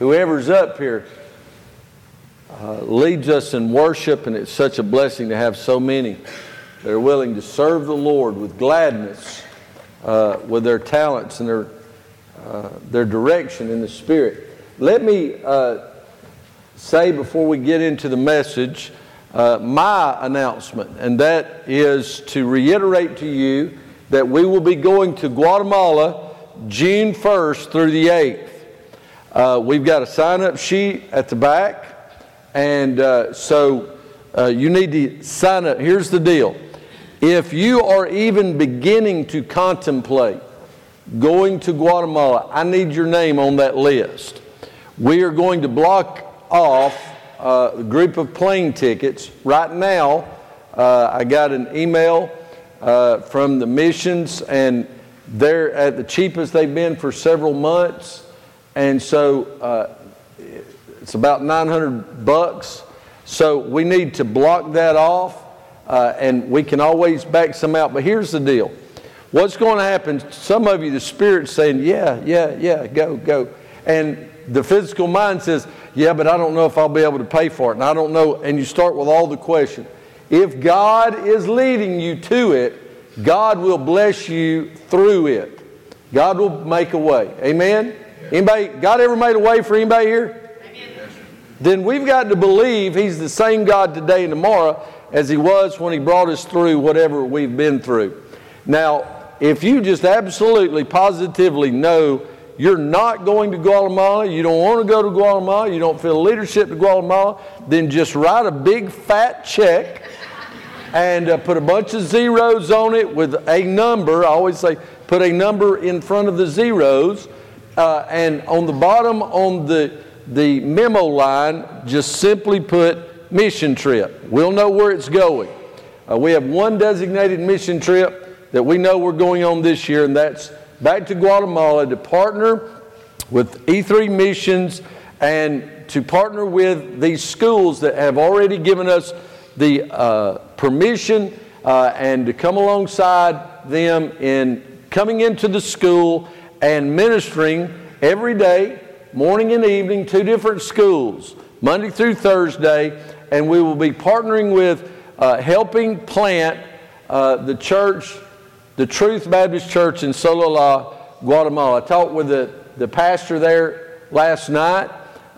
Whoever's up here uh, leads us in worship, and it's such a blessing to have so many that are willing to serve the Lord with gladness, uh, with their talents and their, uh, their direction in the Spirit. Let me uh, say before we get into the message uh, my announcement, and that is to reiterate to you that we will be going to Guatemala June 1st through the 8th. Uh, we've got a sign up sheet at the back, and uh, so uh, you need to sign up. Here's the deal if you are even beginning to contemplate going to Guatemala, I need your name on that list. We are going to block off uh, a group of plane tickets. Right now, uh, I got an email uh, from the missions, and they're at the cheapest they've been for several months. And so uh, it's about 900 bucks. So we need to block that off, uh, and we can always back some out. But here's the deal what's going to happen? Some of you, the Spirit's saying, Yeah, yeah, yeah, go, go. And the physical mind says, Yeah, but I don't know if I'll be able to pay for it. And I don't know. And you start with all the questions. If God is leading you to it, God will bless you through it. God will make a way. Amen? Anybody, God ever made a way for anybody here? Then we've got to believe He's the same God today and tomorrow as He was when He brought us through whatever we've been through. Now, if you just absolutely, positively know you're not going to Guatemala, you don't want to go to Guatemala, you don't feel leadership to Guatemala, then just write a big fat check and uh, put a bunch of zeros on it with a number. I always say put a number in front of the zeros uh, and on the bottom on the, the memo line, just simply put mission trip. We'll know where it's going. Uh, we have one designated mission trip that we know we're going on this year, and that's back to Guatemala to partner with E3 Missions and to partner with these schools that have already given us the uh, permission uh, and to come alongside them in coming into the school and ministering every day, morning and evening, two different schools, Monday through Thursday, and we will be partnering with uh, helping plant uh, the church, the Truth Baptist Church in Sololá, Guatemala. I talked with the, the pastor there last night,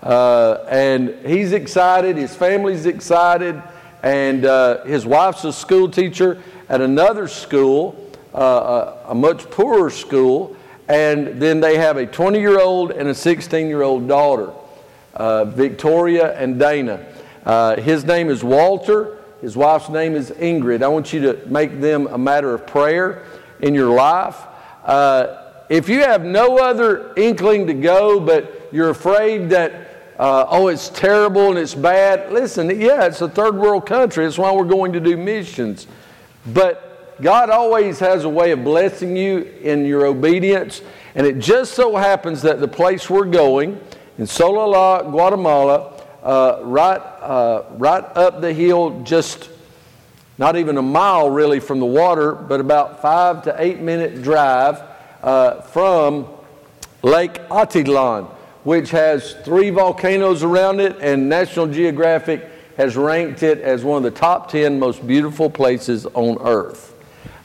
uh, and he's excited, his family's excited, and uh, his wife's a school teacher at another school, uh, a much poorer school and then they have a 20 year old and a 16 year old daughter, uh, Victoria and Dana. Uh, his name is Walter. His wife's name is Ingrid. I want you to make them a matter of prayer in your life. Uh, if you have no other inkling to go, but you're afraid that, uh, oh, it's terrible and it's bad, listen, yeah, it's a third world country. That's why we're going to do missions. But God always has a way of blessing you in your obedience. And it just so happens that the place we're going, in Sololá, Guatemala, uh, right, uh, right up the hill, just not even a mile really from the water, but about five to eight minute drive uh, from Lake Atitlan, which has three volcanoes around it, and National Geographic has ranked it as one of the top 10 most beautiful places on earth.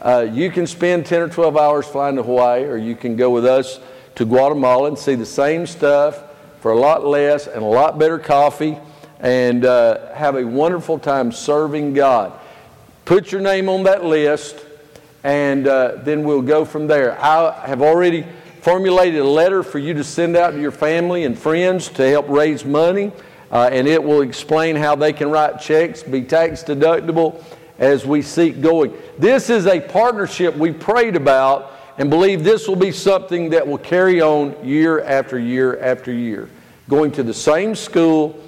Uh, you can spend 10 or 12 hours flying to Hawaii, or you can go with us to Guatemala and see the same stuff for a lot less and a lot better coffee and uh, have a wonderful time serving God. Put your name on that list, and uh, then we'll go from there. I have already formulated a letter for you to send out to your family and friends to help raise money, uh, and it will explain how they can write checks, be tax deductible as we seek going. This is a partnership we prayed about and believe this will be something that will carry on year after year after year. Going to the same school,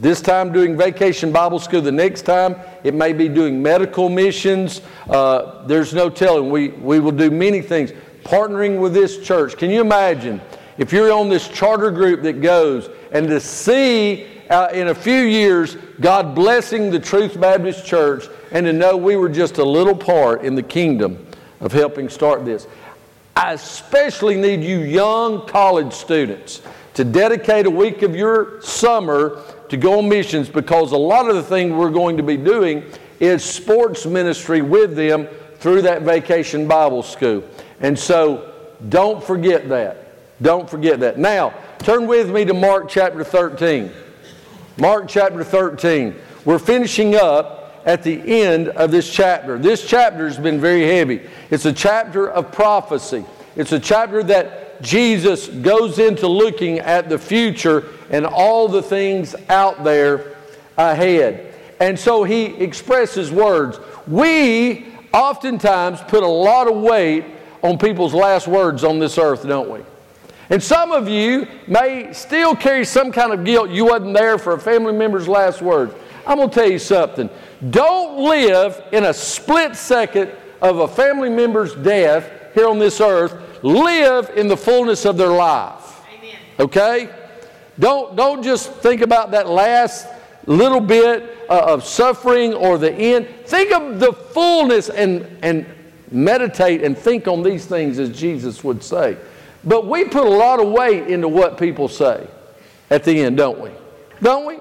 this time doing vacation Bible school, the next time it may be doing medical missions. Uh, there's no telling. We, we will do many things. Partnering with this church. Can you imagine if you're on this charter group that goes and to see uh, in a few years God blessing the Truth Baptist Church and to know we were just a little part in the kingdom of helping start this. I especially need you young college students to dedicate a week of your summer to go on missions because a lot of the things we're going to be doing is sports ministry with them through that vacation Bible school. And so don't forget that. Don't forget that. Now, turn with me to Mark chapter 13. Mark chapter 13. We're finishing up at the end of this chapter. This chapter has been very heavy. It's a chapter of prophecy. It's a chapter that Jesus goes into looking at the future and all the things out there ahead. And so he expresses words. We oftentimes put a lot of weight on people's last words on this earth, don't we? And some of you may still carry some kind of guilt. You wasn't there for a family member's last words. I'm going to tell you something. Don't live in a split second of a family member's death here on this earth. Live in the fullness of their life. Amen. Okay? Don't, don't just think about that last little bit uh, of suffering or the end. Think of the fullness and, and meditate and think on these things as Jesus would say. But we put a lot of weight into what people say at the end, don't we? Don't we?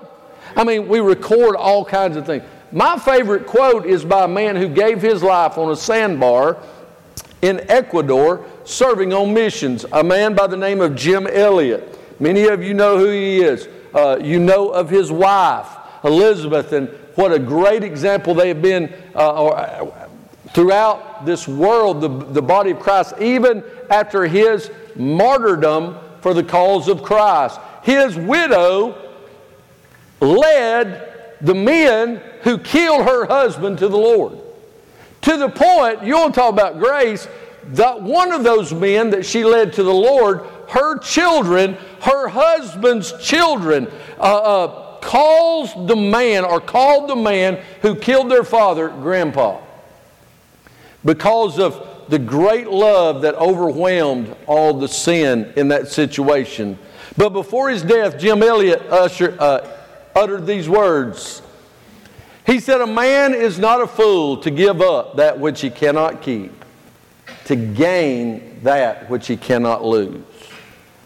I mean, we record all kinds of things. My favorite quote is by a man who gave his life on a sandbar in Ecuador serving on missions, a man by the name of Jim Elliot. Many of you know who he is. Uh, you know of his wife, Elisabeth, and what a great example they have been uh, uh throughout this world, the, the body of Christ, even after his martyrdom for the cause of Christ. His widow led the men who killed her husband to the Lord. To the point, you want to talk about grace, that one of those men that she led to the Lord, her children, her husband's children, uh, uh, calls the man or called the man who killed their father grandpa because of the great love that overwhelmed all the sin in that situation. But before his death, Jim Elliot usher, uh, uttered these words. He said, A man is not a fool to give up that which he cannot keep, to gain that which he cannot lose.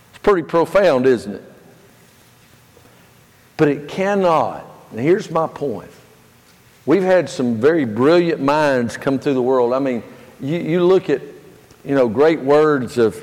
It's pretty profound, isn't it? But it cannot. And here's my point. We've had some very brilliant minds come through the world. I mean, you, you look at, you know, great words of,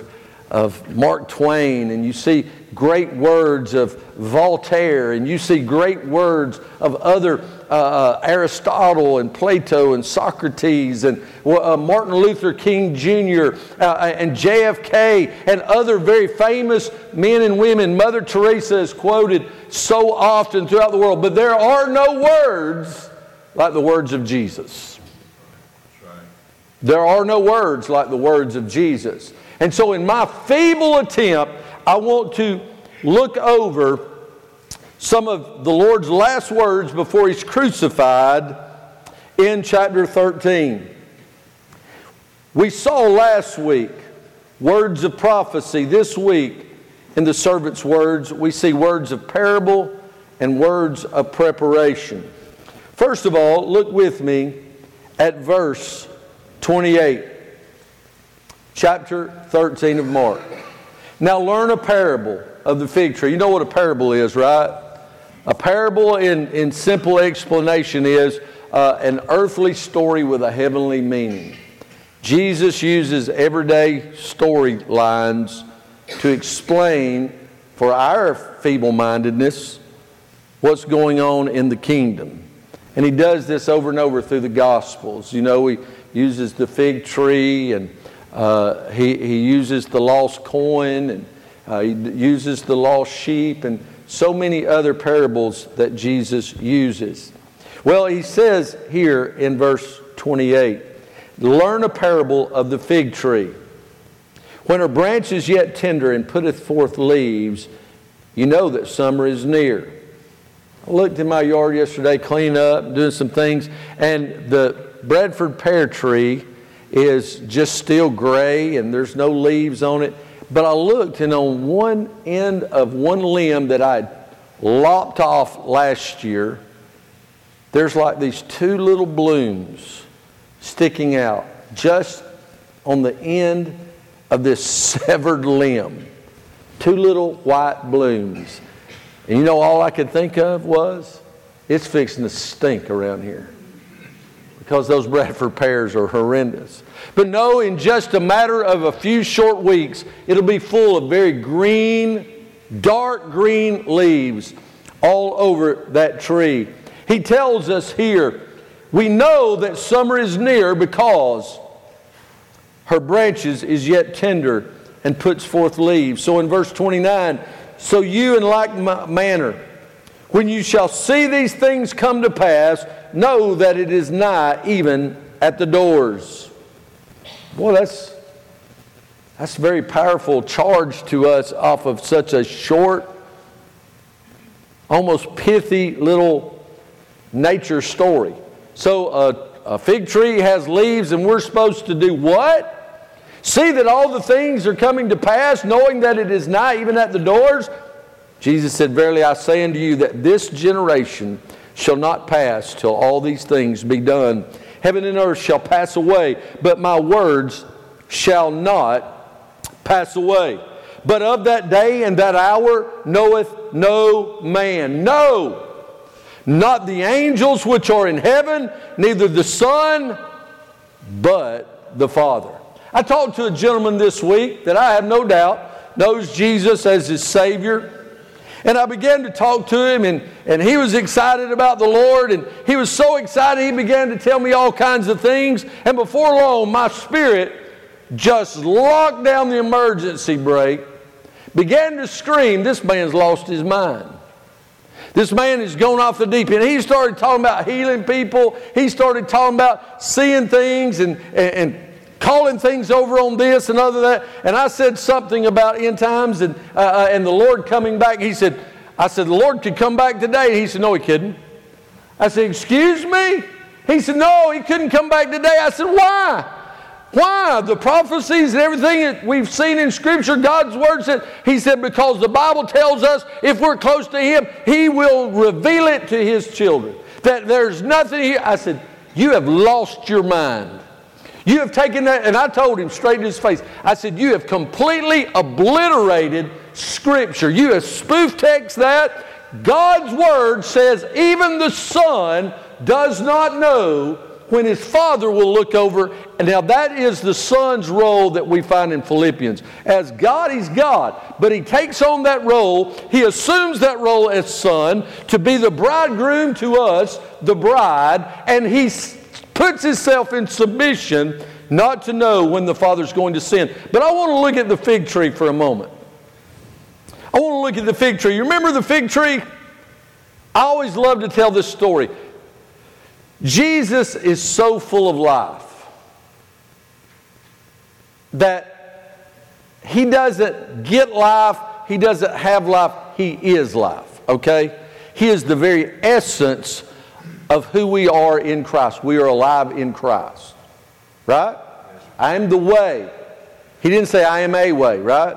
of Mark Twain, and you see great words of Voltaire, and you see great words of other uh, uh Aristotle and Plato and Socrates and uh, Martin Luther King Jr. Uh, and JFK and other very famous men and women. Mother Teresa is quoted so often throughout the world, but there are no words like the words of Jesus. There are no words like the words of Jesus. And so, in my feeble attempt, I want to look over some of the Lord's last words before He's crucified in chapter 13. We saw last week words of prophecy. This week, in the servant's words, we see words of parable and words of preparation. First of all, look with me at verse 28, chapter 13 of Mark. Now learn a parable of the fig tree. You know what a parable is, right? A parable, in, in simple explanation, is uh, an earthly story with a heavenly meaning. Jesus uses everyday storylines to explain for our feeble mindedness what's going on in the kingdom. And he does this over and over through the Gospels. You know, we uses the fig tree and uh, he, he uses the lost coin and uh, he uses the lost sheep and so many other parables that Jesus uses. Well, he says here in verse 28 Learn a parable of the fig tree. When her branch is yet tender and putteth forth leaves, you know that summer is near. I looked in my yard yesterday, cleaning up, doing some things, and the Bradford pear tree is just still gray and there's no leaves on it. But I looked, and on one end of one limb that I lopped off last year, there's like these two little blooms sticking out just on the end of this severed limb. two little white blooms. And you know, all I could think of was, it's fixing to stink around here because those Bradford pears are horrendous. But no, in just a matter of a few short weeks, it'll be full of very green, dark green leaves all over that tree. He tells us here, we know that summer is near because her branches is yet tender and puts forth leaves. So in verse 29, so you in like manner, when you shall see these things come to pass, know that it is nigh even at the doors. Boy, that's that's a very powerful charge to us off of such a short, almost pithy little nature story. So a, a fig tree has leaves, and we're supposed to do what? See that all the things are coming to pass, knowing that it is nigh, even at the doors. Jesus said, Verily I say unto you that this generation shall not pass till all these things be done. Heaven and earth shall pass away, but my words shall not pass away. But of that day and that hour knoweth no man. No, not the angels which are in heaven, neither the Son, but the Father. I talked to a gentleman this week that I have no doubt knows Jesus as his Savior. And I began to talk to him, and, and he was excited about the Lord. And he was so excited, he began to tell me all kinds of things. And before long, my spirit just locked down the emergency brake, began to scream, This man's lost his mind. This man is going off the deep end. He started talking about healing people. He started talking about seeing things and, and, and calling things over on this and other that. And I said something about end times and, uh, uh, and the Lord coming back. He said, I said, the Lord could come back today. He said, no, he couldn't. I said, excuse me? He said, no, he couldn't come back today. I said, why? Why? The prophecies and everything that we've seen in Scripture, God's Word said, He said, because the Bible tells us if we're close to Him, He will reveal it to His children. That there's nothing here. I said, You have lost your mind. You have taken that, and I told him straight in his face, I said, You have completely obliterated Scripture. You have spoof text that. God's Word says, even the Son does not know when his Father will look over. And now that is the Son's role that we find in Philippians. As God, he's God, but he takes on that role. He assumes that role as Son to be the bridegroom to us, the bride, and he puts himself in submission not to know when the Father's going to send. But I want to look at the fig tree for a moment. I want to look at the fig tree. You remember the fig tree? I always love to tell this story. Jesus is so full of life that he doesn't get life, he doesn't have life, he is life, okay? He is the very essence of who we are in Christ. We are alive in Christ. Right? I am the way. He didn't say, I am a way, right?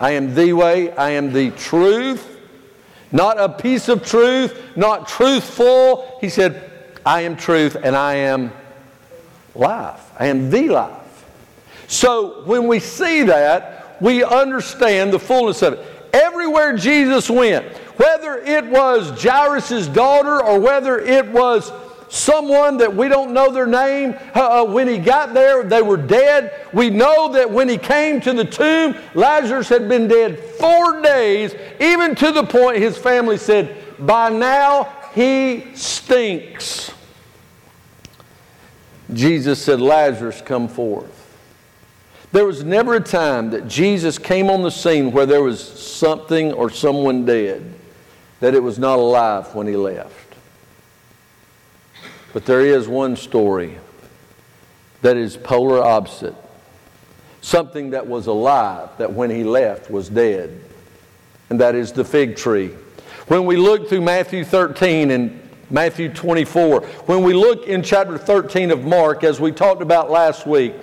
I am the way. I am the truth. Not a piece of truth, not truthful. He said, I am truth and I am life. I am the life. So when we see that, we understand the fullness of it. Everywhere Jesus went, whether it was Jairus' daughter or whether it was someone that we don't know their name. Uh, uh, when he got there, they were dead. We know that when he came to the tomb, Lazarus had been dead four days, even to the point his family said, By now he stinks. Jesus said, Lazarus, come forth. There was never a time that Jesus came on the scene where there was something or someone dead that it was not alive when he left. But there is one story that is polar opposite. Something that was alive that when he left was dead. And that is the fig tree. When we look through Matthew 13 and Matthew 24, when we look in chapter 13 of Mark, as we talked about last week,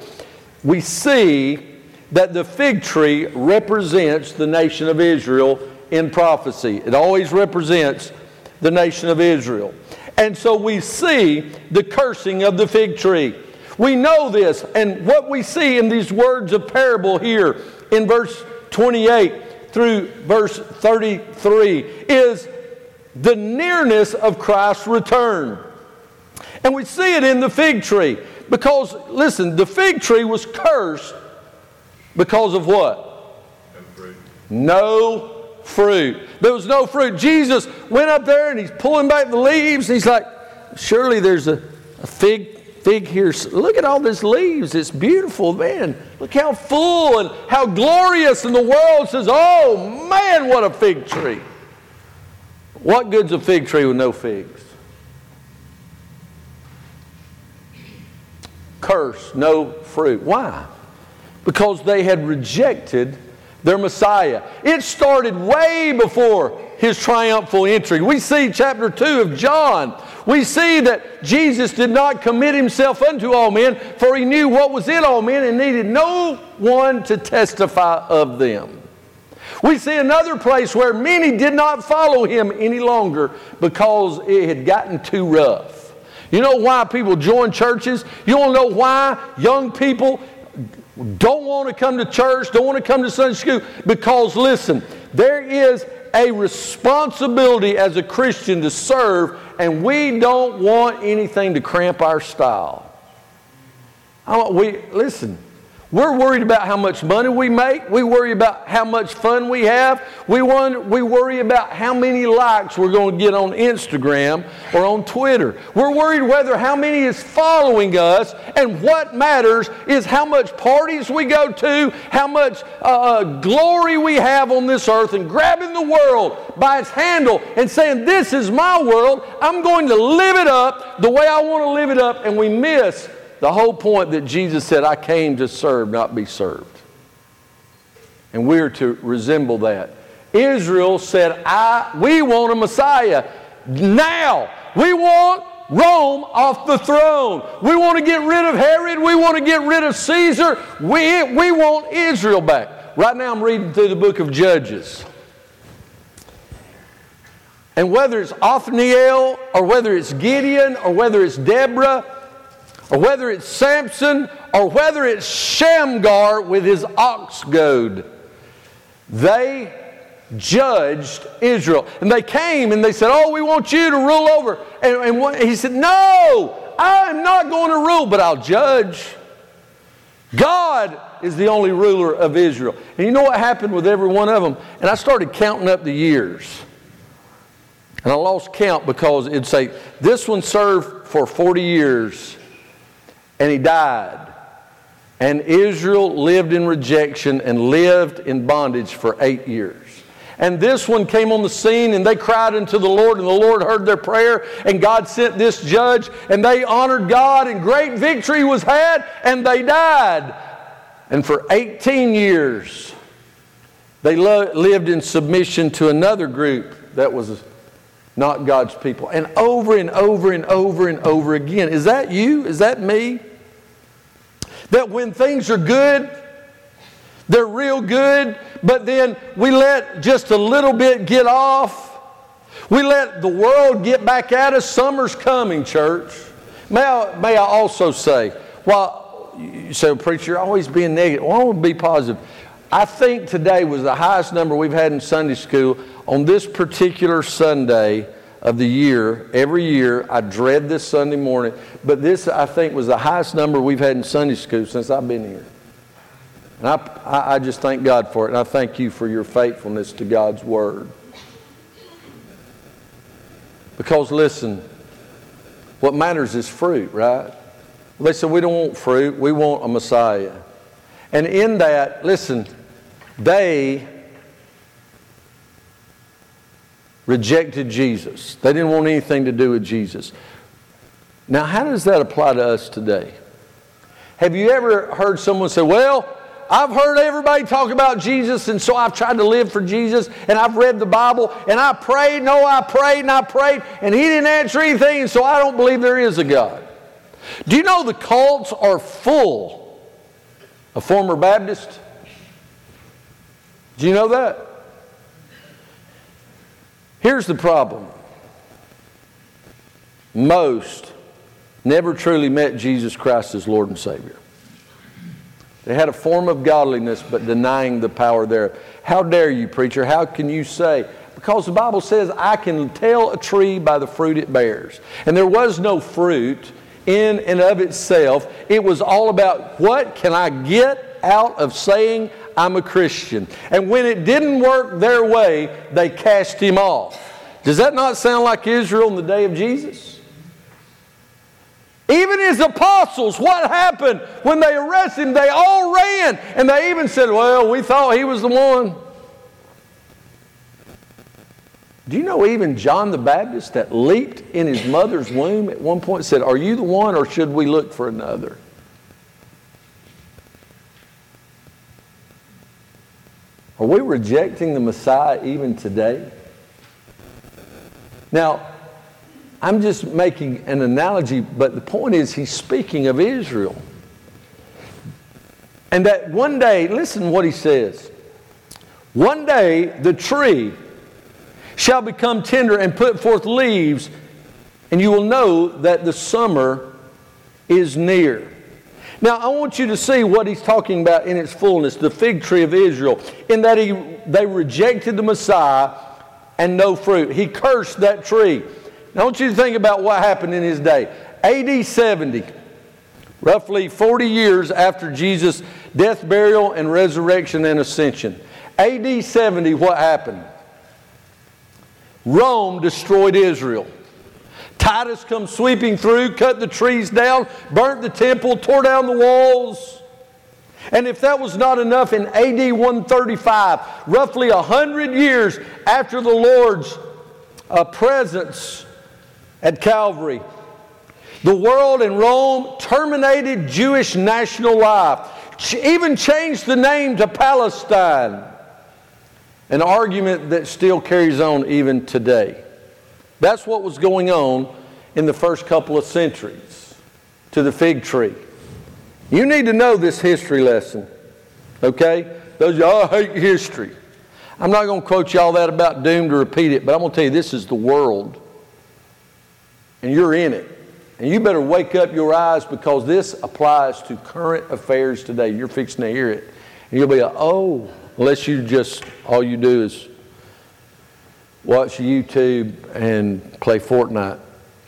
we see that the fig tree represents the nation of Israel in prophecy. It always represents the nation of Israel. And so we see the cursing of the fig tree. We know this, and what we see in these words of parable here in verse 28 through verse 33 is the nearness of Christ's return. And we see it in the fig tree because, listen, the fig tree was cursed because of what? No fruit. No fruit. There was no fruit. Jesus went up there and he's pulling back the leaves. He's like, surely there's a, a fig fig here. Look at all these leaves. It's beautiful, man. Look how full and how glorious. And the world says, oh, man, what a fig tree. What good's a fig tree with no figs? Curse, no fruit. Why? Because they had rejected their Messiah. It started way before his triumphal entry. We see chapter 2 of John. We see that Jesus did not commit himself unto all men, for he knew what was in all men and needed no one to testify of them. We see another place where many did not follow him any longer because it had gotten too rough. You know why people join churches? You want to know why young people don't want to come to church, don't want to come to Sunday school? Because listen, there is a responsibility as a Christian to serve, and we don't want anything to cramp our style. we listen. We're worried about how much money we make. We worry about how much fun we have. We, want, we worry about how many likes we're going to get on Instagram or on Twitter. We're worried whether how many is following us. And what matters is how much parties we go to, how much uh, uh glory we have on this earth, and grabbing the world by its handle and saying, This is my world. I'm going to live it up the way I want to live it up. And we miss the whole point that Jesus said, I came to serve, not be served. And we're to resemble that. Israel said, I, We want a Messiah now. We want Rome off the throne. We want to get rid of Herod. We want to get rid of Caesar. We, we want Israel back. Right now, I'm reading through the book of Judges. And whether it's Othniel or whether it's Gideon or whether it's Deborah, or whether it's Samson, or whether it's Shamgar with his ox goad. They judged Israel. And they came and they said, Oh, we want you to rule over. And, and what, he said, No, I'm not going to rule, but I'll judge. God is the only ruler of Israel. And you know what happened with every one of them? And I started counting up the years. And I lost count because it'd say, This one served for 40 years and he died. And Israel lived in rejection and lived in bondage for eight years. And this one came on the scene and they cried unto the Lord, and the Lord heard their prayer, and God sent this judge, and they honored God, and great victory was had, and they died. And for 18 years, they lo- lived in submission to another group that was not God's people. And over and over and over and over again. Is that you? Is that me? That when things are good, they're real good, but then we let just a little bit get off. We let the world get back at us. Summer's coming, church. May I, may I also say, while you say, preacher, always being negative, well, I want to be positive. I think today was the highest number we've had in Sunday school on this particular Sunday of the year. Every year, I dread this Sunday morning, but this, I think, was the highest number we've had in Sunday school since I've been here. And I, I just thank God for it, and I thank you for your faithfulness to God's Word. Because, listen, what matters is fruit, right? They said, We don't want fruit, we want a Messiah. And in that, listen, they rejected Jesus. They didn't want anything to do with Jesus. Now, how does that apply to us today? Have you ever heard someone say, Well, I've heard everybody talk about Jesus, and so I've tried to live for Jesus, and I've read the Bible, and I prayed, no, I prayed, and I prayed, and He didn't answer anything, so I don't believe there is a God. Do you know the cults are full of former Baptists? Do you know that? Here's the problem most never truly met Jesus Christ as Lord and Savior. They had a form of godliness, but denying the power thereof. How dare you, preacher? How can you say? Because the Bible says, I can tell a tree by the fruit it bears. And there was no fruit in and of itself. It was all about what can I get out of saying I'm a Christian. And when it didn't work their way, they cast him off. Does that not sound like Israel in the day of Jesus? Even his apostles, what happened when they arrested him? They all ran. And they even said, Well, we thought he was the one. Do you know even John the Baptist that leaped in his mother's womb at one point said, Are you the one or should we look for another? Are we rejecting the Messiah even today? Now, I'm just making an analogy, but the point is, he's speaking of Israel. And that one day, listen what he says. One day the tree shall become tender and put forth leaves, and you will know that the summer is near. Now, I want you to see what he's talking about in its fullness the fig tree of Israel, in that he, they rejected the Messiah and no fruit. He cursed that tree. Now, I want you to think about what happened in his day. AD 70, roughly 40 years after Jesus' death, burial, and resurrection and ascension. AD 70, what happened? Rome destroyed Israel. Titus comes sweeping through, cut the trees down, burnt the temple, tore down the walls. And if that was not enough, in AD 135, roughly 100 years after the Lord's uh, presence at Calvary, the world in Rome terminated Jewish national life, even changed the name to Palestine. An argument that still carries on even today. That's what was going on in the first couple of centuries to the fig tree. You need to know this history lesson, okay? Those y'all oh, hate history. I'm not going to quote y'all that about doom to repeat it, but I'm going to tell you this is the world, and you're in it. And you better wake up your eyes because this applies to current affairs today. You're fixing to hear it. And you'll be like, oh, unless you just, all you do is watch YouTube and play Fortnite,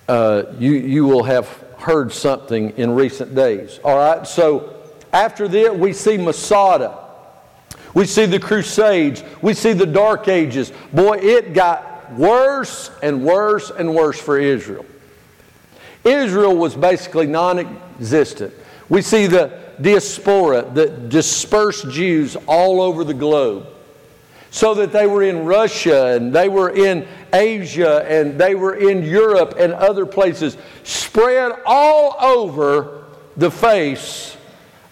uh, you, you will have heard something in recent days. All right, so after that, we see Masada. We see the Crusades. We see the Dark Ages. Boy, it got worse and worse and worse for Israel. Israel was basically non existent. We see the diaspora, the dispersed Jews all over the globe so that they were in Russia and they were in Asia and they were in Europe and other places, spread all over the face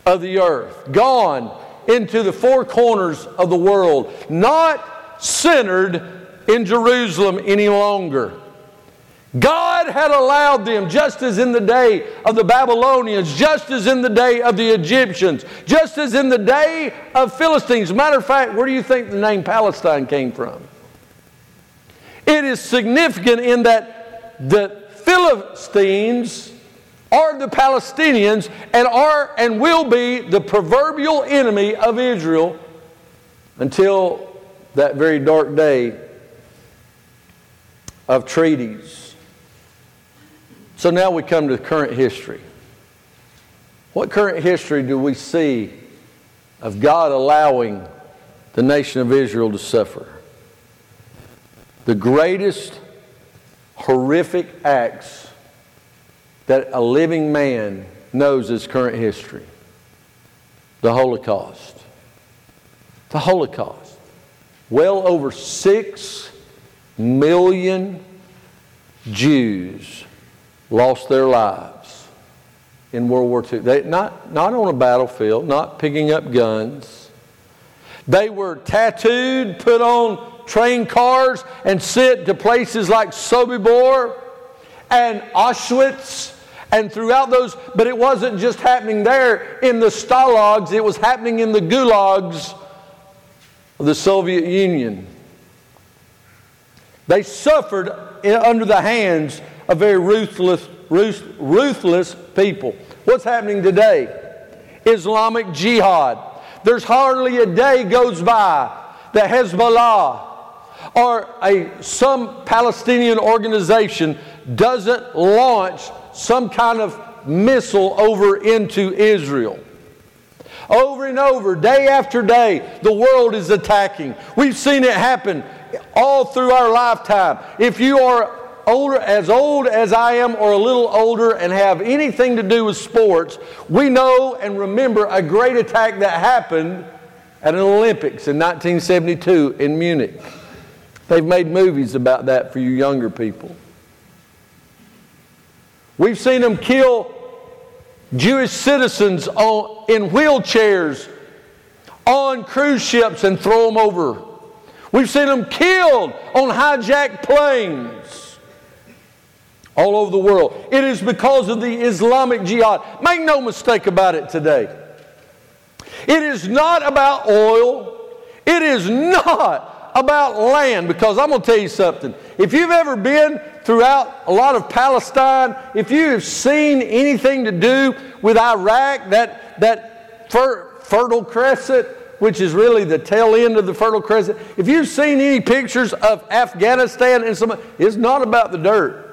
of the earth, gone into the four corners of the world, not centered in Jerusalem any longer. God had allowed them, just as in the day of the Babylonians, just as in the day of the Egyptians, just as in the day of Philistines. Matter of fact, where do you think the name Palestine came from? It is significant in that the Philistines are the Palestinians and are and will be the proverbial enemy of Israel until that very dark day of treaties so now we come to current history. What current history do we see of God allowing the nation of Israel to suffer? The greatest horrific acts that a living man knows is current history the Holocaust. The Holocaust. Well over six million Jews lost their lives in World War II. They, not, not on a battlefield, not picking up guns. They were tattooed, put on train cars, and sent to places like Sobibor and Auschwitz and throughout those, but it wasn't just happening there in the stalags, it was happening in the gulags of the Soviet Union. They suffered under the hands a very ruthless, ruthless people. What's happening today? Islamic Jihad. There's hardly a day goes by that Hezbollah or a, some Palestinian organization doesn't launch some kind of missile over into Israel. Over and over, day after day, the world is attacking. We've seen it happen all through our lifetime. If you are older, as old as I am, or a little older, and have anything to do with sports, we know and remember a great attack that happened at an Olympics in 1972 in Munich. They've made movies about that for you younger people. We've seen them kill Jewish citizens on, in wheelchairs on cruise ships and throw them over. We've seen them killed on hijacked planes all over the world. It is because of the Islamic Jihad. Make no mistake about it today. It is not about oil. It is not about land because I'm going to tell you something. If you've ever been throughout a lot of Palestine, if you have seen anything to do with Iraq, that, that fer- Fertile Crescent, which is really the tail end of the Fertile Crescent, if you've seen any pictures of Afghanistan and some, it's not about the dirt.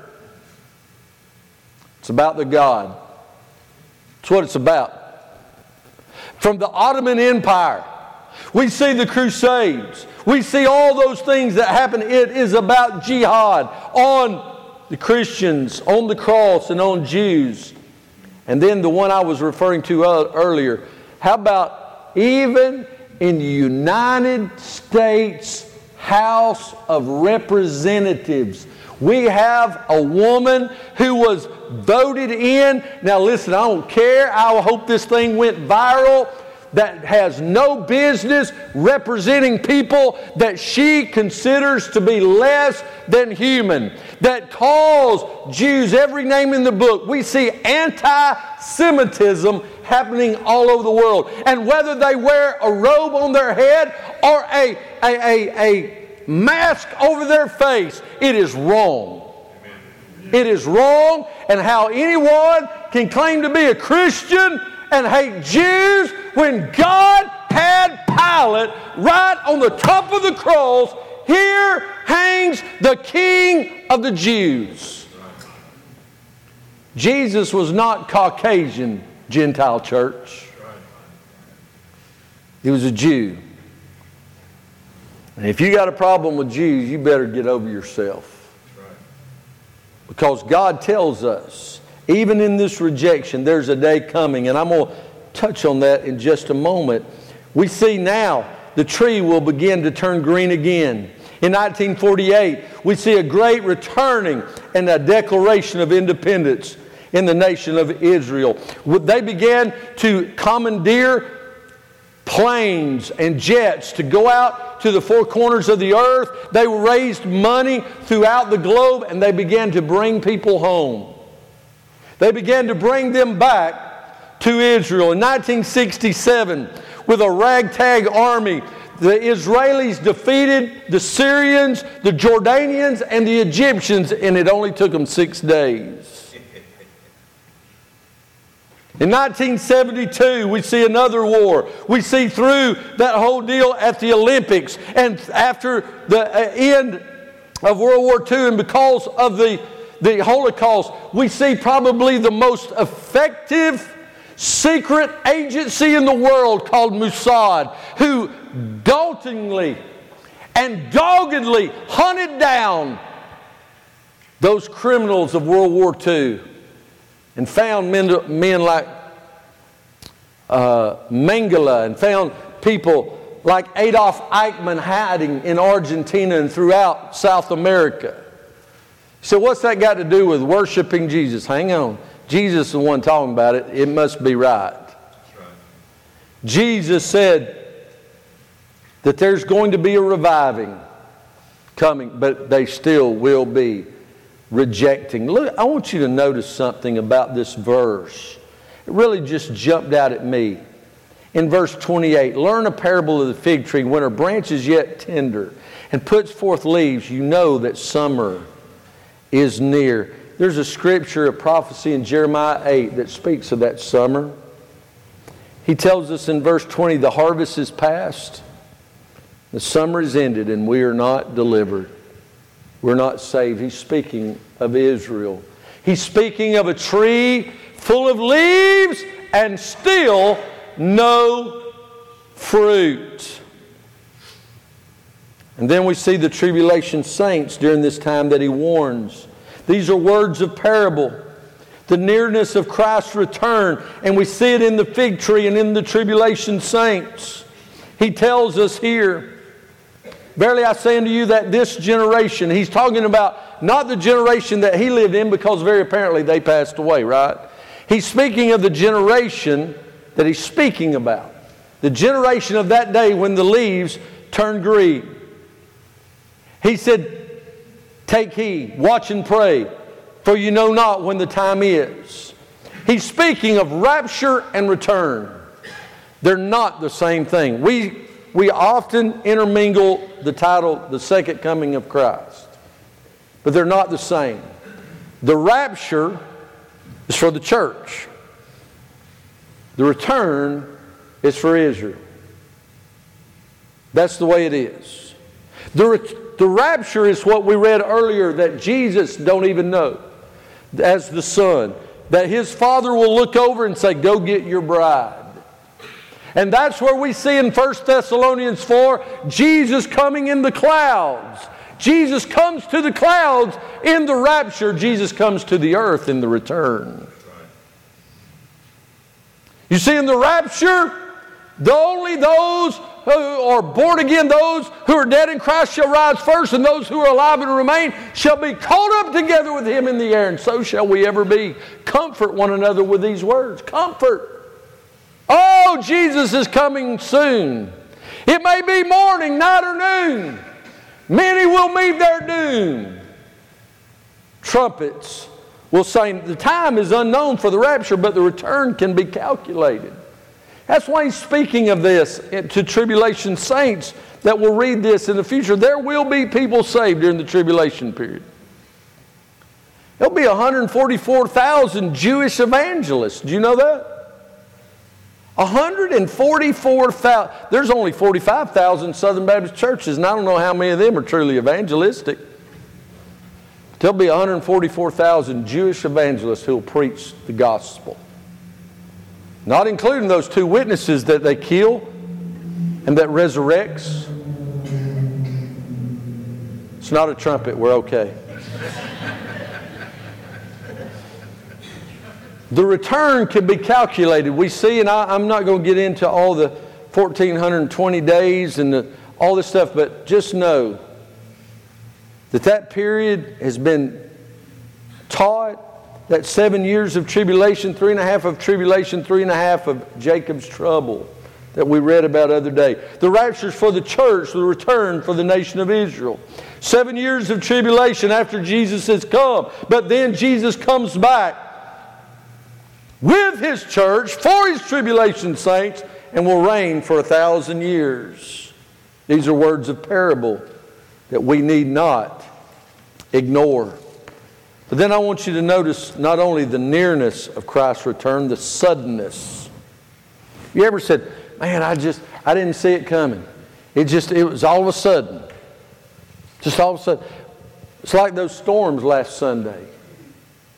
It's about the God. It's what it's about from the Ottoman Empire. We see the Crusades. We see all those things that happen. It is about jihad on the Christians, on the cross, and on Jews. And then the one I was referring to earlier. How about even in the United States House of Representatives? We have a woman who was voted in. Now, listen, I don't care. I hope this thing went viral. That has no business representing people that she considers to be less than human, that calls Jews every name in the book. We see anti Semitism happening all over the world. And whether they wear a robe on their head or a, a, a, a mask over their face, it is wrong. It is wrong, and how anyone can claim to be a Christian and hate Jews when God had Pilate right on the top of the cross. Here hangs the King of the Jews. Jesus was not Caucasian, Gentile church. He was a Jew. And if you got a problem with Jews, you better get over yourself. Because God tells us, even in this rejection, there's a day coming, and I'm going to touch on that in just a moment. We see now the tree will begin to turn green again. In 1948, we see a great returning and a declaration of independence in the nation of Israel. They began to commandeer planes and jets to go out to the four corners of the earth. They raised money throughout the globe and they began to bring people home. They began to bring them back to Israel. In 1967, with a ragtag army, the Israelis defeated the Syrians, the Jordanians, and the Egyptians, and it only took them six days. In 1972, we see another war. We see through that whole deal at the Olympics and after the uh, end of World War II, and because of the, the Holocaust, we see probably the most effective secret agency in the world called Mossad, who dauntingly and doggedly hunted down those criminals of World War II and found men, men like uh, Mengele and found people like Adolf Eichmann hiding in Argentina and throughout South America. So, what's that got to do with worshiping Jesus? Hang on. Jesus is the one talking about it. It must be right. right. Jesus said that there's going to be a reviving coming, but they still will be rejecting. Look, I want you to notice something about this verse. It really just jumped out at me. In verse 28, learn a parable of the fig tree. When her branch is yet tender and puts forth leaves, you know that summer is near. There's a scripture, a prophecy in Jeremiah 8 that speaks of that summer. He tells us in verse 20 the harvest is past, the summer is ended, and we are not delivered. We're not saved. He's speaking of Israel. He's speaking of a tree full of leaves and still no fruit. And then we see the tribulation saints during this time that he warns. These are words of parable. The nearness of Christ's return, and we see it in the fig tree and in the tribulation saints. He tells us here, Verily I say unto you that this generation, he's talking about not the generation that he lived in because very apparently they passed away, right? He's speaking of the generation that he's speaking about. The generation of that day when the leaves turned green. He said, Take heed, watch and pray, for you know not when the time is. He's speaking of rapture and return. They're not the same thing. We, we often intermingle the title, The Second Coming of Christ, but they're not the same. The rapture is for the church, the return is for Israel. That's the way it is. The, the rapture is what we read earlier that Jesus don't even know as the Son. That his Father will look over and say, Go get your bride. And that's where we see in 1 Thessalonians 4 Jesus coming in the clouds. Jesus comes to the clouds in the rapture. Jesus comes to the earth in the return. You see, in the rapture, the only those who are born again, those who are dead in Christ shall rise first, and those who are alive and remain shall be caught up together with him in the air, and so shall we ever be. Comfort one another with these words. Comfort. Oh, Jesus is coming soon. It may be morning, night, or noon. Many will meet their doom. Trumpets will say, The time is unknown for the rapture, but the return can be calculated. That's why he's speaking of this to tribulation saints that will read this in the future. There will be people saved during the tribulation period. There'll be 144,000 Jewish evangelists. Do you know that? 144,000. There's only 45,000 Southern Baptist churches, and I don't know how many of them are truly evangelistic. There'll be 144,000 Jewish evangelists who will preach the gospel. Not including those two witnesses that they kill and that resurrects. It's not a trumpet, we're okay. The return can be calculated. We see, and I, am not going to get into all the 1420 days and the, all this stuff, but just know that that period has been taught that seven years of tribulation, three and a half of tribulation, three and a half of Jacob's trouble that we read about other day. The raptures for the church, the return for the nation of Israel. Seven years of tribulation after Jesus has come, but then Jesus comes back with his church for his tribulation saints and will reign for a thousand years. These are words of parable that we need not ignore. But then I want you to notice not only the nearness of Christ's return, the suddenness. You ever said, man, I just, I didn't see it coming. It just, it was all of a sudden. Just all of a sudden. It's like those storms last Sunday.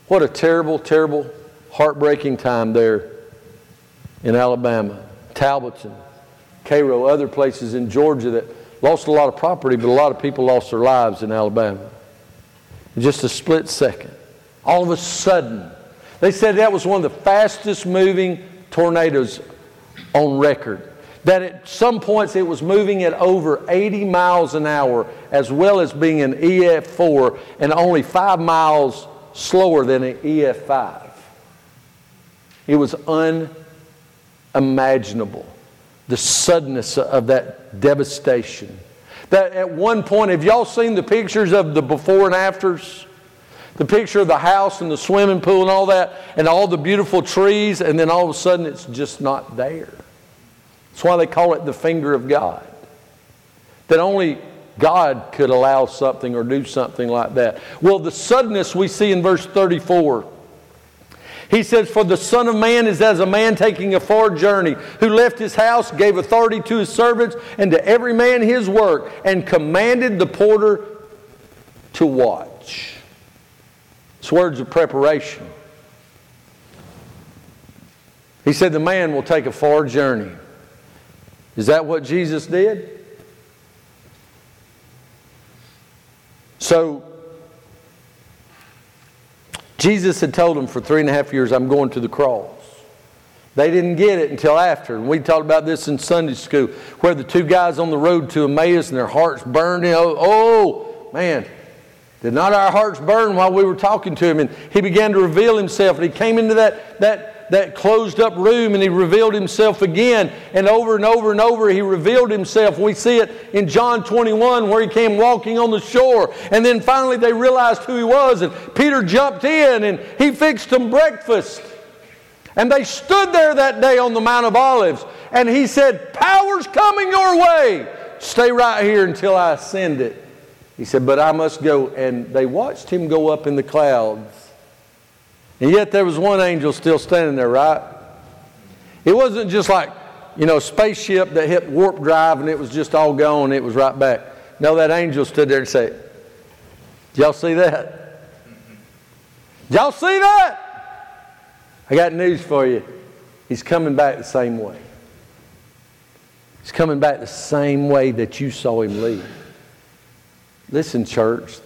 What a terrible, terrible, heartbreaking time there in Alabama, Talbotton, Cairo, other places in Georgia that lost a lot of property, but a lot of people lost their lives in Alabama in just a split second. All of a sudden, they said that was one of the fastest moving tornadoes on record. That at some points it was moving at over 80 miles an hour, as well as being an EF4 and only five miles slower than an EF5. It was unimaginable, the suddenness of that devastation. That at one point, have y'all seen the pictures of the before and afters? The picture of the house and the swimming pool and all that, and all the beautiful trees, and then all of a sudden it's just not there. That's why they call it the finger of God. That only God could allow something or do something like that. Well, the suddenness we see in verse 34. He says, For the Son of Man is as a man taking a far journey, who left his house, gave authority to his servants, and to every man his work, and commanded the porter to watch. It's words of preparation. He said, The man will take a far journey. Is that what Jesus did? So, Jesus had told them for three and a half years, I'm going to the cross. They didn't get it until after. And we talked about this in Sunday school, where the two guys on the road to Emmaus and their hearts burned. Know, oh, oh, man, did not our hearts burn while we were talking to him? And he began to reveal himself. And he came into that, that that closed up room and he revealed himself again. And over and over and over, he revealed himself. We see it in John 21 where he came walking on the shore. And then finally they realized who he was. And Peter jumped in and he fixed them breakfast. And they stood there that day on the Mount of Olives. And he said, Power's coming your way. Stay right here until I send it. He said, But I must go. And they watched him go up in the clouds. And yet there was one angel still standing there, right? It wasn't just like, you know, spaceship that hit warp drive and it was just all gone, it was right back. No, that angel stood there and said, Y'all see that? Y'all see that? I got news for you. He's coming back the same way. He's coming back the same way that you saw him leave. Listen, church,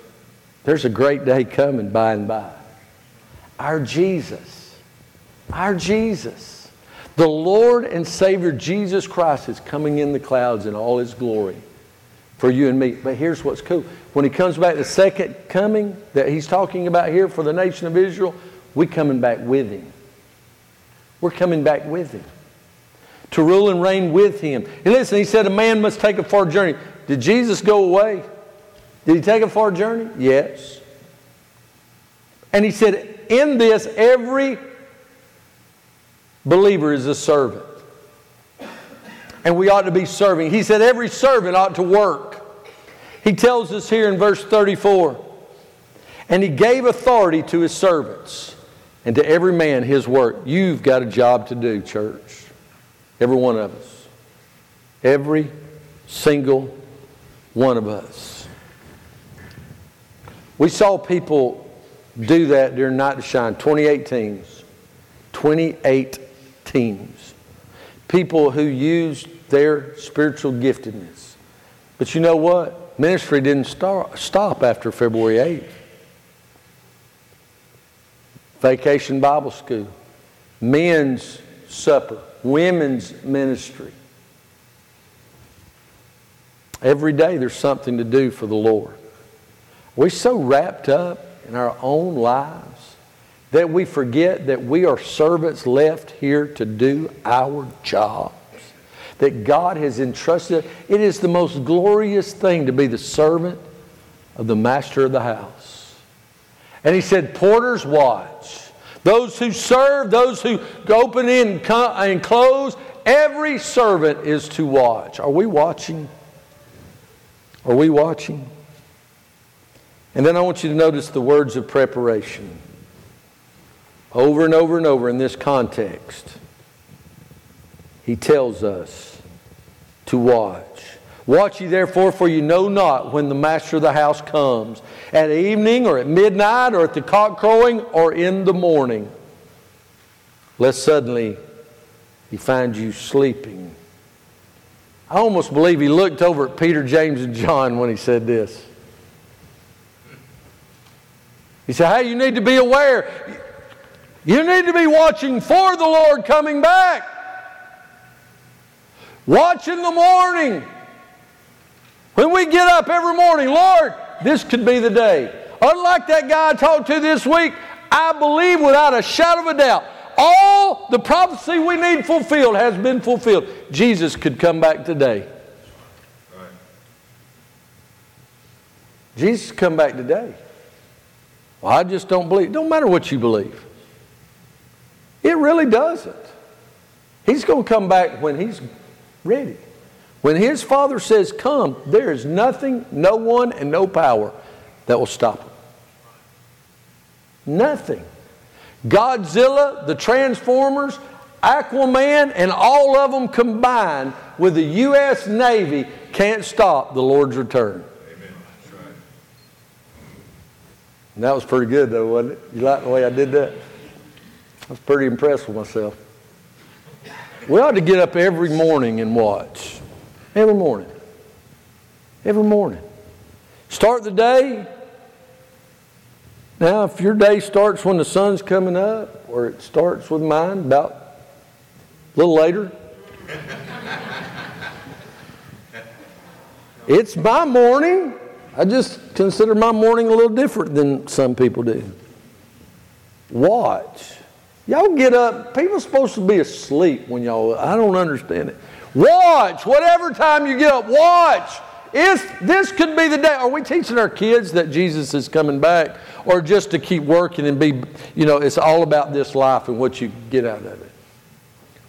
there's a great day coming by and by. Our Jesus, our Jesus, the Lord and Savior Jesus Christ is coming in the clouds in all his glory for you and me. But here's what's cool. When he comes back the second coming that he's talking about here for the nation of Israel, we're coming back with him. We're coming back with him to rule and reign with him. And listen, he said a man must take a far journey. Did Jesus go away? Did he take a far journey? Yes. And he said, in this, every believer is a servant. And we ought to be serving. He said every servant ought to work. He tells us here in verse 34 and he gave authority to his servants and to every man his work. You've got a job to do, church. Every one of us. Every single one of us. We saw people do that during Night to Shine. 28 teams. 28 teams. People who used their spiritual giftedness. But you know what? Ministry didn't start, stop after February 8th. Vacation Bible School, men's supper, women's ministry. Every day there's something to do for the Lord. We're so wrapped up in our own lives that we forget that we are servants left here to do our jobs. That God has entrusted. It is the most glorious thing to be the servant of the master of the house. And he said, Porters, watch. Those who serve, those who open in and close, every servant is to watch. Are we watching? Are we watching? And then I want you to notice the words of preparation. Over and over and over in this context, he tells us to watch. Watch ye therefore, for you know not when the master of the house comes, at evening or at midnight or at the cock crowing or in the morning, lest suddenly he find you sleeping. I almost believe he looked over at Peter, James, and John when he said this. He said, Hey, you need to be aware. You need to be watching for the Lord coming back. Watch in the morning. When we get up every morning, Lord, this could be the day. Unlike that guy I talked to this week, I believe without a shadow of a doubt, all the prophecy we need fulfilled has been fulfilled. Jesus could come back today. Jesus come back today. Well, I just don't believe. It don't matter what you believe. It really doesn't. He's going to come back when he's ready. When his father says, Come, there is nothing, no one, and no power that will stop him. Nothing. Godzilla, the Transformers, Aquaman, and all of them combined with the U.S. Navy can't stop the Lord's return. And that was pretty good, though, wasn't it? You like the way I did that? I was pretty impressed with myself. We ought to get up every morning and watch. Every morning. Every morning. Start the day. Now, if your day starts when the sun's coming up, or it starts with mine about a little later, it's my morning. I just consider my morning a little different than some people do. Watch. Y'all get up. People supposed to be asleep when y'all, I don't understand it. Watch. Whatever time you get up, watch. If this could be the day, are we teaching our kids that Jesus is coming back or just to keep working and be, you know, it's all about this life and what you get out of it?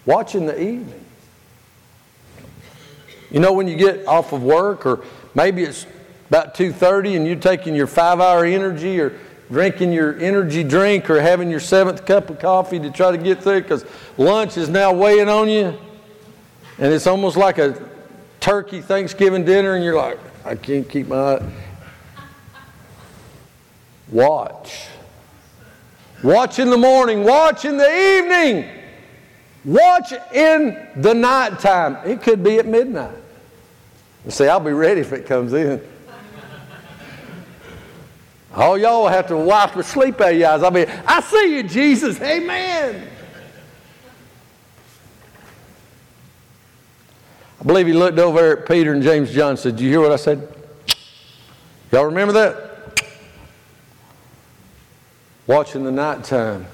Watch in the evening. You know, when you get off of work or maybe it's about 2.30 and you're taking your five-hour energy or drinking your energy drink or having your seventh cup of coffee to try to get through because lunch is now weighing on you and it's almost like a turkey Thanksgiving dinner, and you're like, I can't keep my. Watch. Watch in the morning, watch in the evening, watch in the nighttime. It could be at midnight. See, I'll be ready if it comes in. All y'all have to wipe the sleep out of your eyes. I mean, I see you, Jesus. Amen. I believe he looked over at Peter and James John and said, Do you hear what I said? Y'all remember that? Watching the nighttime.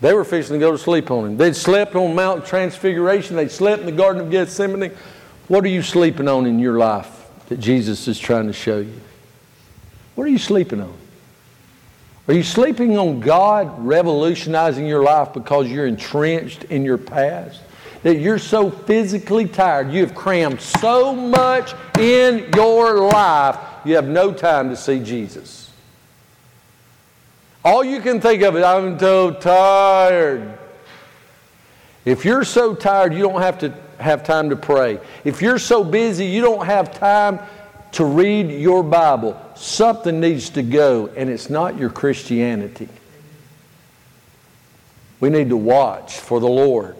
They were fixing to go to sleep on him. They'd slept on Mount Transfiguration. They'd slept in the Garden of Gethsemane. What are you sleeping on in your life that Jesus is trying to show you? What are you sleeping on? Are you sleeping on God revolutionizing your life because you're entrenched in your past? that you're so physically tired, you have crammed so much in your life, you have no time to see Jesus. All you can think of is, I'm so tired. If you're so tired, you don't have to have time to pray. If you're so busy, you don't have time to read your Bible. Something needs to go, and it's not your Christianity. We need to watch for the Lord.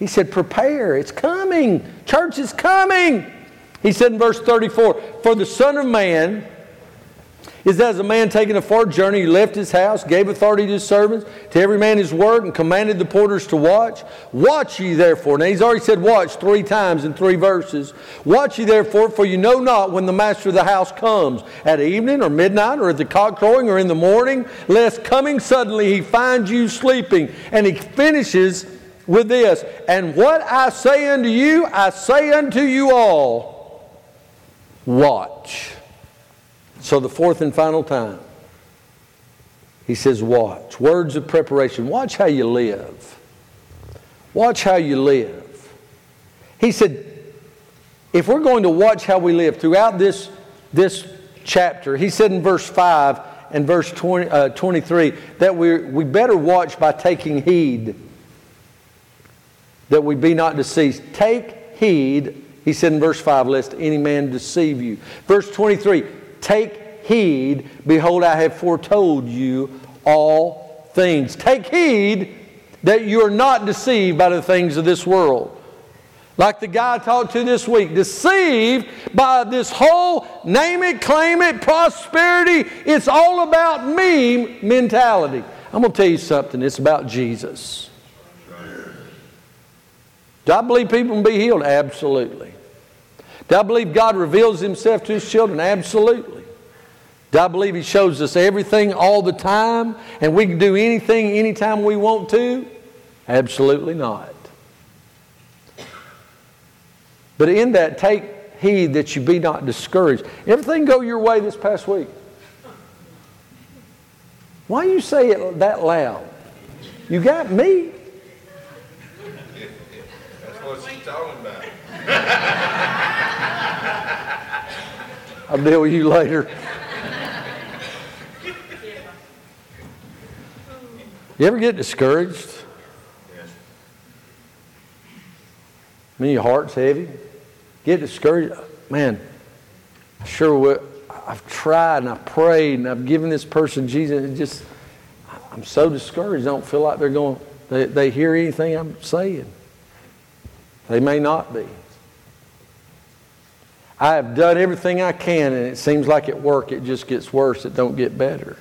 He said, Prepare, it's coming. Church is coming. He said in verse 34 For the Son of Man is that as a man taking a far journey, he left his house, gave authority to his servants, to every man his work, and commanded the porters to watch. Watch ye therefore. Now he's already said watch three times in three verses. Watch ye therefore, for you know not when the master of the house comes, at evening or midnight, or at the cock crowing, or in the morning, lest coming suddenly he find you sleeping. And he finishes with this, and what I say unto you, I say unto you all, watch. So the fourth and final time, he says, watch. Words of preparation. Watch how you live. Watch how you live. He said, if we're going to watch how we live throughout this, this chapter, he said in verse 5 and verse 20, uh, 23 that we, we better watch by taking heed that we be not deceived. Take heed, he said in verse 5, lest any man deceive you. Verse 23, take heed, behold, I have foretold you all things. Take heed that you are not deceived by the things of this world. Like the guy I talked to this week, deceived by this whole name it, claim it, prosperity, it's all about me mentality. I'm going to tell you something, it's about Jesus. Do I believe people can be healed? Absolutely. Do I believe God reveals Himself to His children? Absolutely. Do I believe He shows us everything all the time and we can do anything anytime we want to? Absolutely not. But in that, take heed that you be not discouraged. Everything go your way this past week. Why you say it that loud? You got me That's what she's talking about. I'll deal with you later. You ever get discouraged? Yes. I mean, your heart's heavy. Get discouraged. Man, sure, I've tried and I've prayed and I've given this person Jesus. And just, I'm so discouraged. I don't feel like they're going, they, they hear anything I'm saying. They may not be. I have done everything I can, and it seems like at work it just gets worse. It don't get better.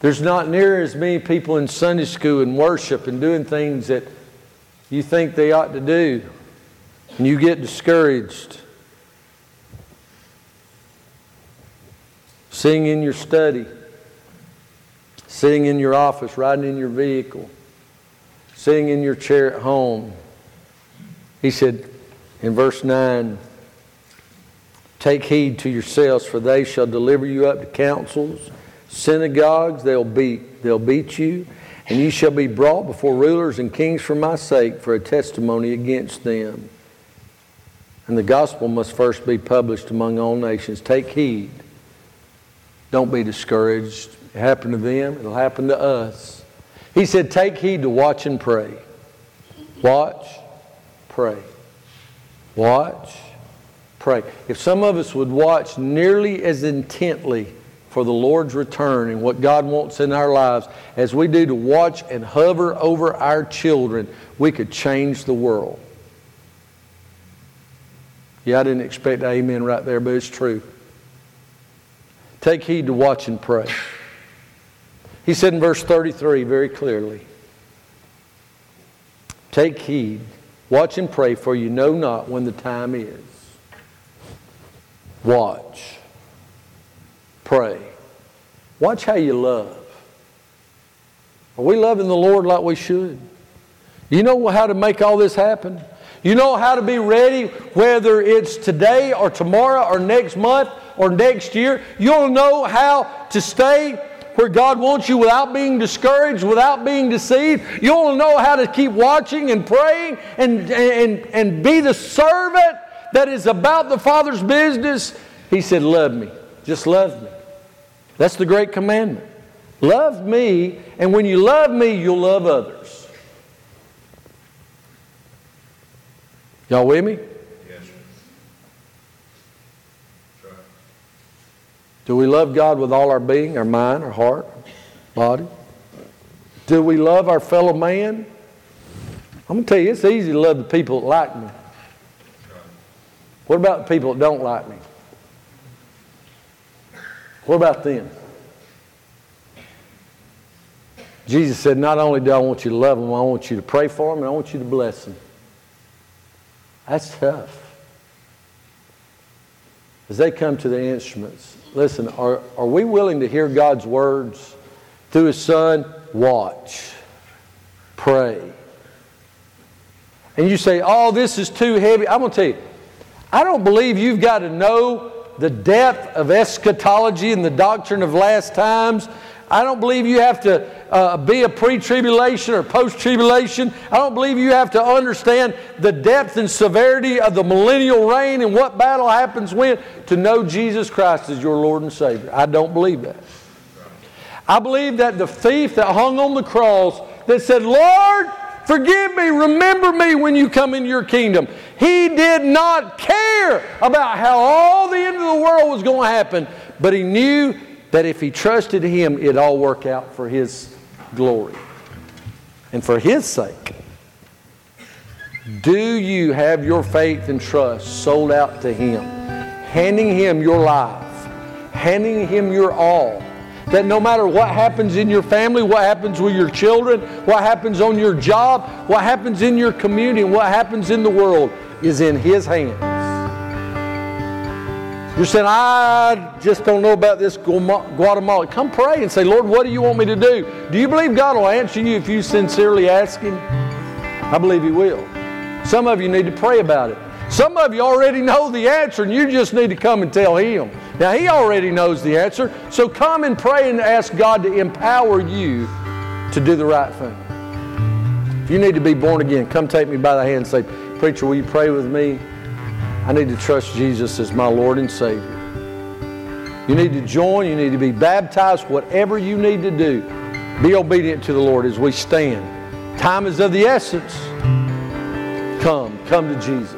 There's not near as many people in Sunday school and worship and doing things that you think they ought to do, and you get discouraged. Sing in your study, sitting in your office, riding in your vehicle, sitting in your chair at home. He said in verse 9, Take heed to yourselves, for they shall deliver you up to councils, synagogues, they'll beat, they'll beat you, and you shall be brought before rulers and kings for my sake for a testimony against them. And the gospel must first be published among all nations. Take heed. Don't be discouraged. It happened to them, it'll happen to us. He said, Take heed to watch and pray. Watch, pray. Watch, pray. If some of us would watch nearly as intently for the Lord's return and what God wants in our lives as we do to watch and hover over our children, we could change the world. Yeah, I didn't expect amen right there, but it's true. Take heed to watch and pray. He said in verse 33 very clearly Take heed Watch and pray, for you know not when the time is. Watch. Pray. Watch how you love. Are we loving the Lord like we should? You know how to make all this happen? You know how to be ready, whether it's today or tomorrow or next month or next year. You'll know how to stay where God wants you without being discouraged, without being deceived. You'll know how to keep watching and praying and, and, and be the servant that is about the Father's business. He said, Love me. Just love me. That's the great commandment. Love me, and when you love me, you'll love others. Y'all with me? Do we love God with all our being, our mind, our heart, body? Do we love our fellow man? I'm going to tell you, it's easy to love the people that like me. What about the people that don't like me? What about them? Jesus said, Not only do I want you to love them, I want you to pray for them and I want you to bless them. That's tough. As they come to the instruments, Listen, are, are we willing to hear God's words through His Son? Watch. Pray. And you say, oh, this is too heavy. I'm going to tell you, I don't believe you've got to know the depth of eschatology and the doctrine of last times I don't believe you have to uh, be a pre tribulation or post tribulation. I don't believe you have to understand the depth and severity of the millennial reign and what battle happens when to know Jesus Christ as your Lord and Savior. I don't believe that. I believe that the thief that hung on the cross that said, Lord, forgive me, remember me when you come into your kingdom. He did not care about how all the end of the world was going to happen, but he knew that if he trusted him, it'd all work out for his glory and for his sake. Do you have your faith and trust sold out to him, handing him your life, handing him your all? That no matter what happens in your family, what happens with your children, what happens on your job, what happens in your community, what happens in the world is in His hands. You're saying, I just don't know about this Guatemala. Come pray and say, Lord, what do you want me to do? Do you believe God will answer you if you sincerely ask Him? I believe He will. Some of you need to pray about it. Some of you already know the answer and you just need to come and tell Him. Now, He already knows the answer, so come and pray and ask God to empower you to do the right thing. If you need to be born again, come take me by the hand and say, Preacher, will you pray with me? I need to trust Jesus as my Lord and Savior. You need to join. You need to be baptized. Whatever you need to do, be obedient to the Lord as we stand. Time is of the essence. Come, come to Jesus.